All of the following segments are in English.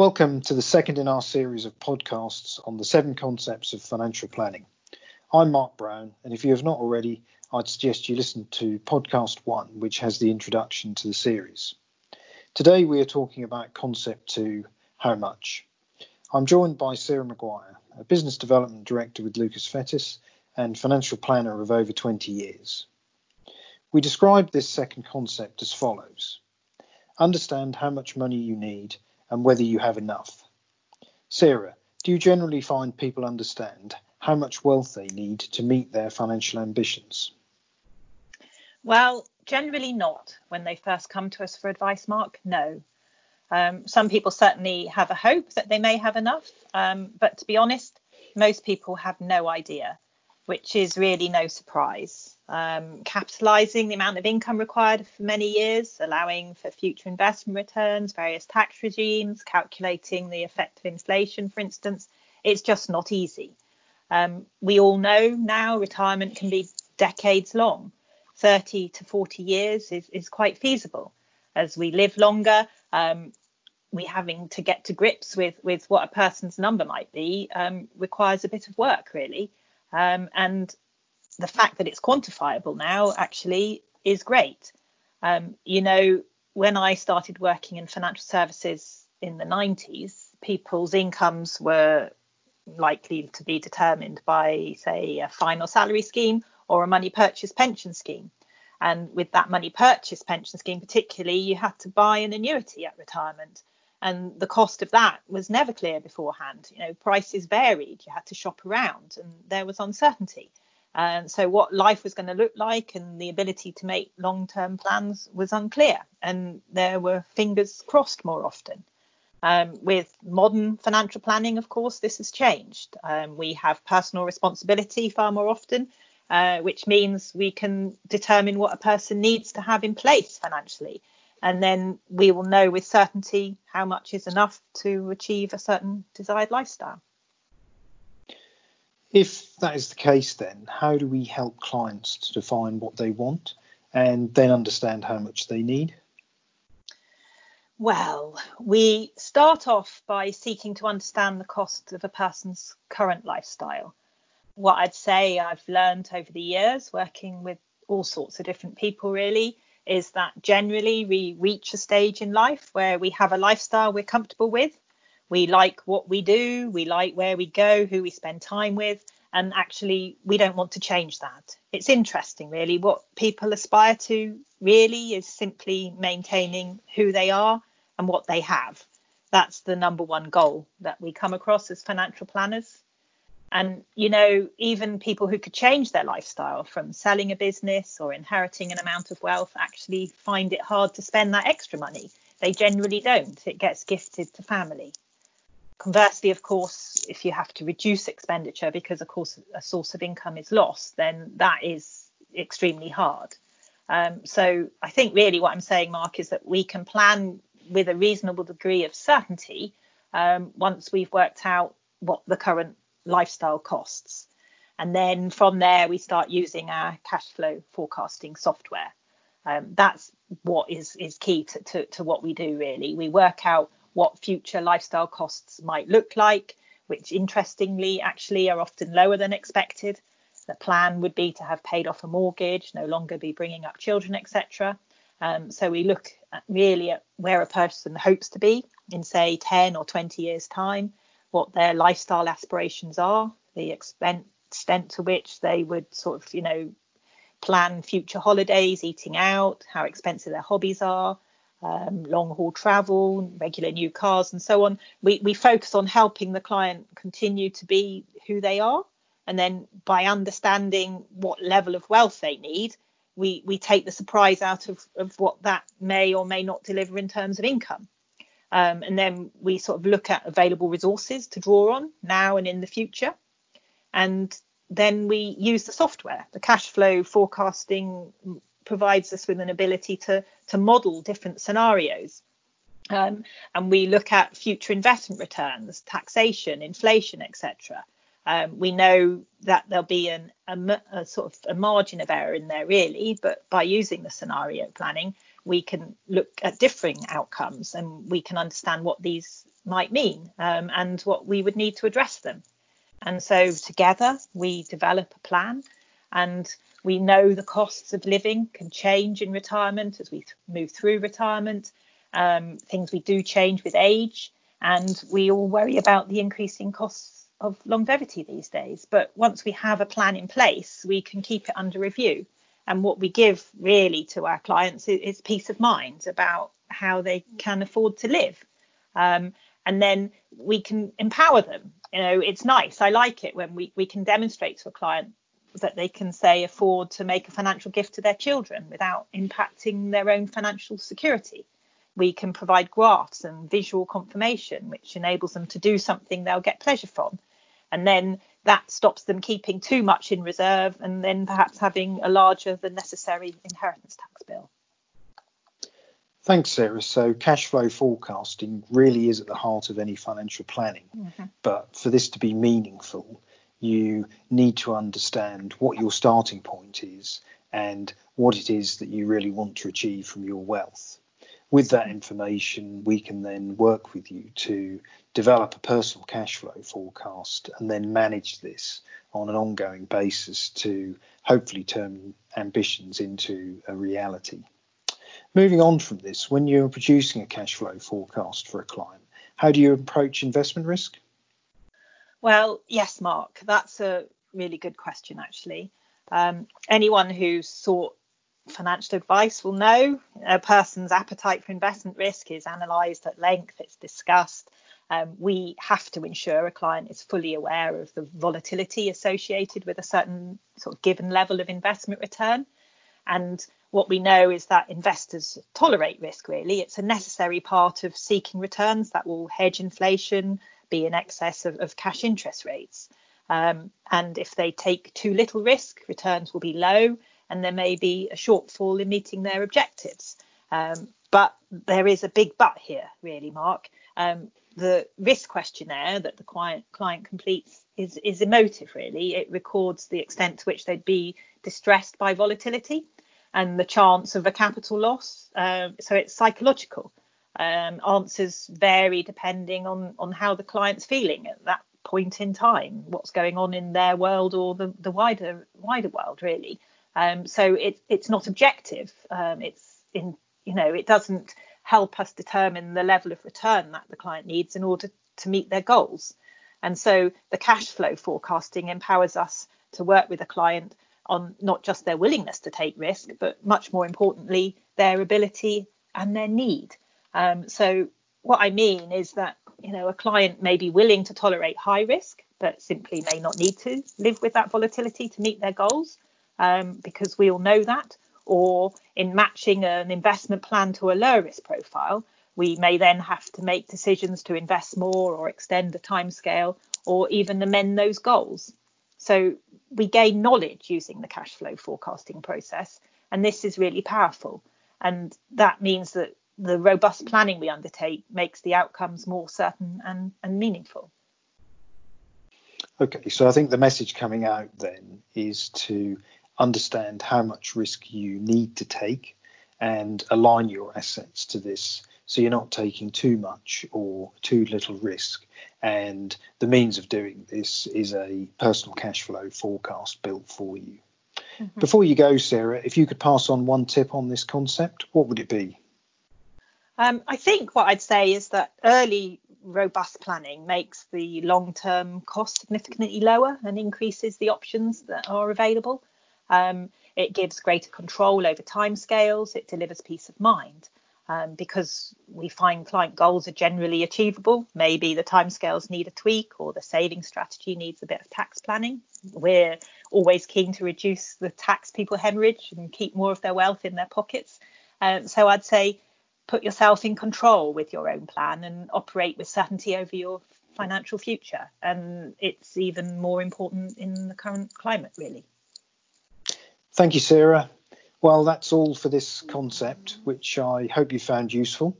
Welcome to the second in our series of podcasts on the seven concepts of financial planning. I'm Mark Brown, and if you have not already, I'd suggest you listen to podcast one, which has the introduction to the series. Today we are talking about concept two how much. I'm joined by Sarah Maguire, a business development director with Lucas Fettes and financial planner of over 20 years. We describe this second concept as follows Understand how much money you need and whether you have enough. Sarah, do you generally find people understand how much wealth they need to meet their financial ambitions? Well, generally not when they first come to us for advice, Mark. No. Um, some people certainly have a hope that they may have enough, um, but to be honest, most people have no idea, which is really no surprise um, capitalising the amount of income required for many years, allowing for future investment returns, various tax regimes, calculating the effect of inflation, for instance. It's just not easy. Um, we all know now retirement can be decades long. 30 to 40 years is, is quite feasible. As we live longer, um, we having to get to grips with with what a person's number might be um, requires a bit of work, really. Um, and the fact that it's quantifiable now actually is great. Um, you know, when I started working in financial services in the 90s, people's incomes were likely to be determined by, say, a final salary scheme or a money purchase pension scheme. And with that money purchase pension scheme, particularly, you had to buy an annuity at retirement. And the cost of that was never clear beforehand. You know, prices varied. You had to shop around, and there was uncertainty. And so, what life was going to look like and the ability to make long term plans was unclear. And there were fingers crossed more often. Um, with modern financial planning, of course, this has changed. Um, we have personal responsibility far more often, uh, which means we can determine what a person needs to have in place financially. And then we will know with certainty how much is enough to achieve a certain desired lifestyle. If that is the case, then how do we help clients to define what they want and then understand how much they need? Well, we start off by seeking to understand the cost of a person's current lifestyle. What I'd say I've learned over the years working with all sorts of different people really is that generally we reach a stage in life where we have a lifestyle we're comfortable with we like what we do, we like where we go, who we spend time with, and actually we don't want to change that. It's interesting, really. What people aspire to really is simply maintaining who they are and what they have. That's the number one goal that we come across as financial planners. And, you know, even people who could change their lifestyle from selling a business or inheriting an amount of wealth actually find it hard to spend that extra money. They generally don't. It gets gifted to family. Conversely, of course, if you have to reduce expenditure because, of course, a source of income is lost, then that is extremely hard. Um, so I think really what I'm saying, Mark, is that we can plan with a reasonable degree of certainty um, once we've worked out what the current lifestyle costs. And then from there, we start using our cash flow forecasting software. Um, that's what is, is key to, to, to what we do, really. We work out what future lifestyle costs might look like, which interestingly actually are often lower than expected. The plan would be to have paid off a mortgage, no longer be bringing up children, etc. Um, so we look at really at where a person hopes to be in, say, 10 or 20 years' time, what their lifestyle aspirations are, the extent, extent to which they would sort of, you know, plan future holidays, eating out, how expensive their hobbies are, um, long haul travel, regular new cars, and so on. We, we focus on helping the client continue to be who they are. And then by understanding what level of wealth they need, we, we take the surprise out of, of what that may or may not deliver in terms of income. Um, and then we sort of look at available resources to draw on now and in the future. And then we use the software, the cash flow forecasting provides us with an ability to to model different scenarios. Um, and we look at future investment returns, taxation, inflation, etc. Um, we know that there'll be an, a, a, sort of a margin of error in there really, but by using the scenario planning, we can look at differing outcomes and we can understand what these might mean um, and what we would need to address them. And so together we develop a plan and we know the costs of living can change in retirement as we move through retirement. Um, things we do change with age, and we all worry about the increasing costs of longevity these days. But once we have a plan in place, we can keep it under review. And what we give really to our clients is, is peace of mind about how they can afford to live. Um, and then we can empower them. You know, it's nice. I like it when we, we can demonstrate to a client that they can say afford to make a financial gift to their children without impacting their own financial security. We can provide graphs and visual confirmation, which enables them to do something they'll get pleasure from. And then that stops them keeping too much in reserve and then perhaps having a larger than necessary inheritance tax bill. Thanks, Sarah. So, cash flow forecasting really is at the heart of any financial planning. Mm-hmm. But for this to be meaningful, you need to understand what your starting point is and what it is that you really want to achieve from your wealth. With that information, we can then work with you to develop a personal cash flow forecast and then manage this on an ongoing basis to hopefully turn ambitions into a reality. Moving on from this, when you're producing a cash flow forecast for a client, how do you approach investment risk? Well, yes, Mark, that's a really good question, actually. Um, anyone who's sought financial advice will know a person's appetite for investment risk is analysed at length, it's discussed. Um, we have to ensure a client is fully aware of the volatility associated with a certain sort of given level of investment return. And what we know is that investors tolerate risk, really. It's a necessary part of seeking returns that will hedge inflation, be in excess of, of cash interest rates. Um, and if they take too little risk, returns will be low and there may be a shortfall in meeting their objectives. Um, but there is a big but here, really, Mark. Um, the risk questionnaire that the client, client completes is, is emotive, really. It records the extent to which they'd be distressed by volatility and the chance of a capital loss. Um, so it's psychological. Um, answers vary depending on on how the client's feeling at that point in time, what's going on in their world or the, the wider wider world really. Um, so it, it's not objective. Um, it's in you know it doesn't help us determine the level of return that the client needs in order to meet their goals. And so the cash flow forecasting empowers us to work with a client on not just their willingness to take risk, but much more importantly, their ability and their need. Um, so what I mean is that you know a client may be willing to tolerate high risk, but simply may not need to live with that volatility to meet their goals, um, because we all know that. Or in matching an investment plan to a low risk profile, we may then have to make decisions to invest more or extend the timescale or even amend those goals. So we gain knowledge using the cash flow forecasting process, and this is really powerful. And that means that the robust planning we undertake makes the outcomes more certain and, and meaningful. Okay, so I think the message coming out then is to understand how much risk you need to take and align your assets to this so you're not taking too much or too little risk. And the means of doing this is a personal cash flow forecast built for you. Mm-hmm. Before you go, Sarah, if you could pass on one tip on this concept, what would it be? Um, I think what I'd say is that early robust planning makes the long term cost significantly lower and increases the options that are available. Um, it gives greater control over timescales, it delivers peace of mind. Um, because we find client goals are generally achievable. Maybe the timescales need a tweak or the saving strategy needs a bit of tax planning. We're always keen to reduce the tax people hemorrhage and keep more of their wealth in their pockets. Um, so I'd say put yourself in control with your own plan and operate with certainty over your financial future. And it's even more important in the current climate, really. Thank you, Sarah. Well, that's all for this concept, which I hope you found useful.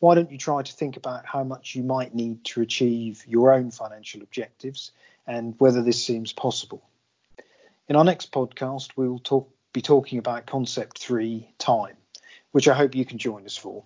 Why don't you try to think about how much you might need to achieve your own financial objectives and whether this seems possible? In our next podcast, we will talk, be talking about concept three time which I hope you can join us for.